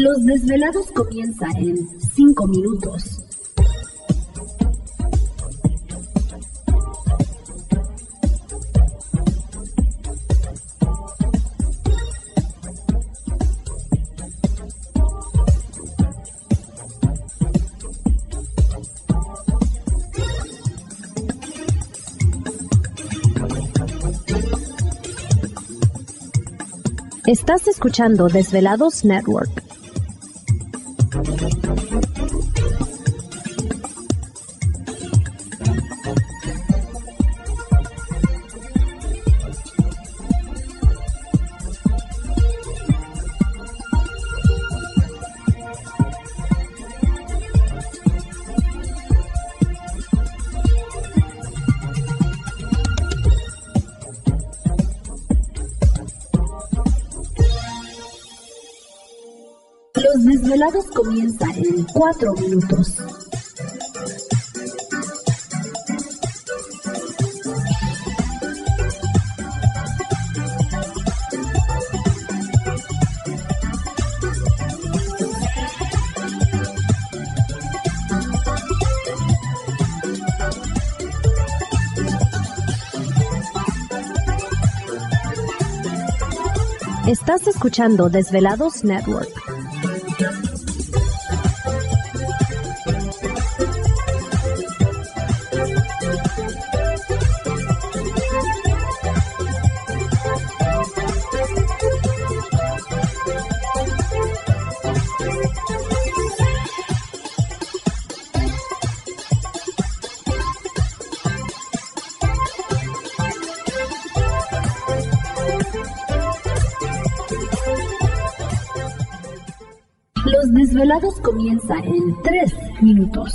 Los desvelados comienza en 5 minutos. Estás escuchando Desvelados Network. Desvelados comienza en 4 minutos. Estás escuchando Desvelados Network. Desvelados comienza en 3 minutos.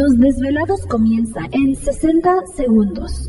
Los desvelados comienza en 60 segundos.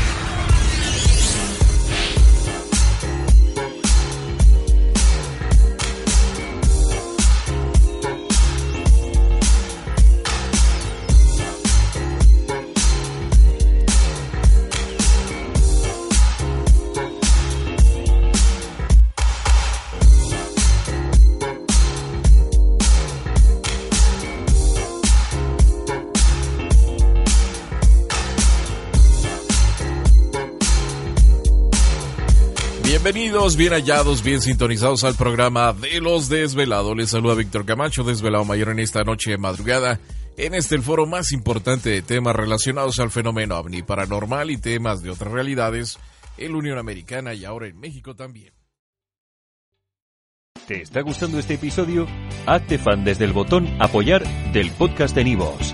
Bienvenidos, bien hallados, bien sintonizados al programa de los desvelados. Les saluda Víctor Camacho, desvelado mayor en esta noche de madrugada, en este el foro más importante de temas relacionados al fenómeno ovni paranormal y temas de otras realidades en la Unión Americana y ahora en México también. ¿Te está gustando este episodio? Hazte fan desde el botón apoyar del podcast de Nivos.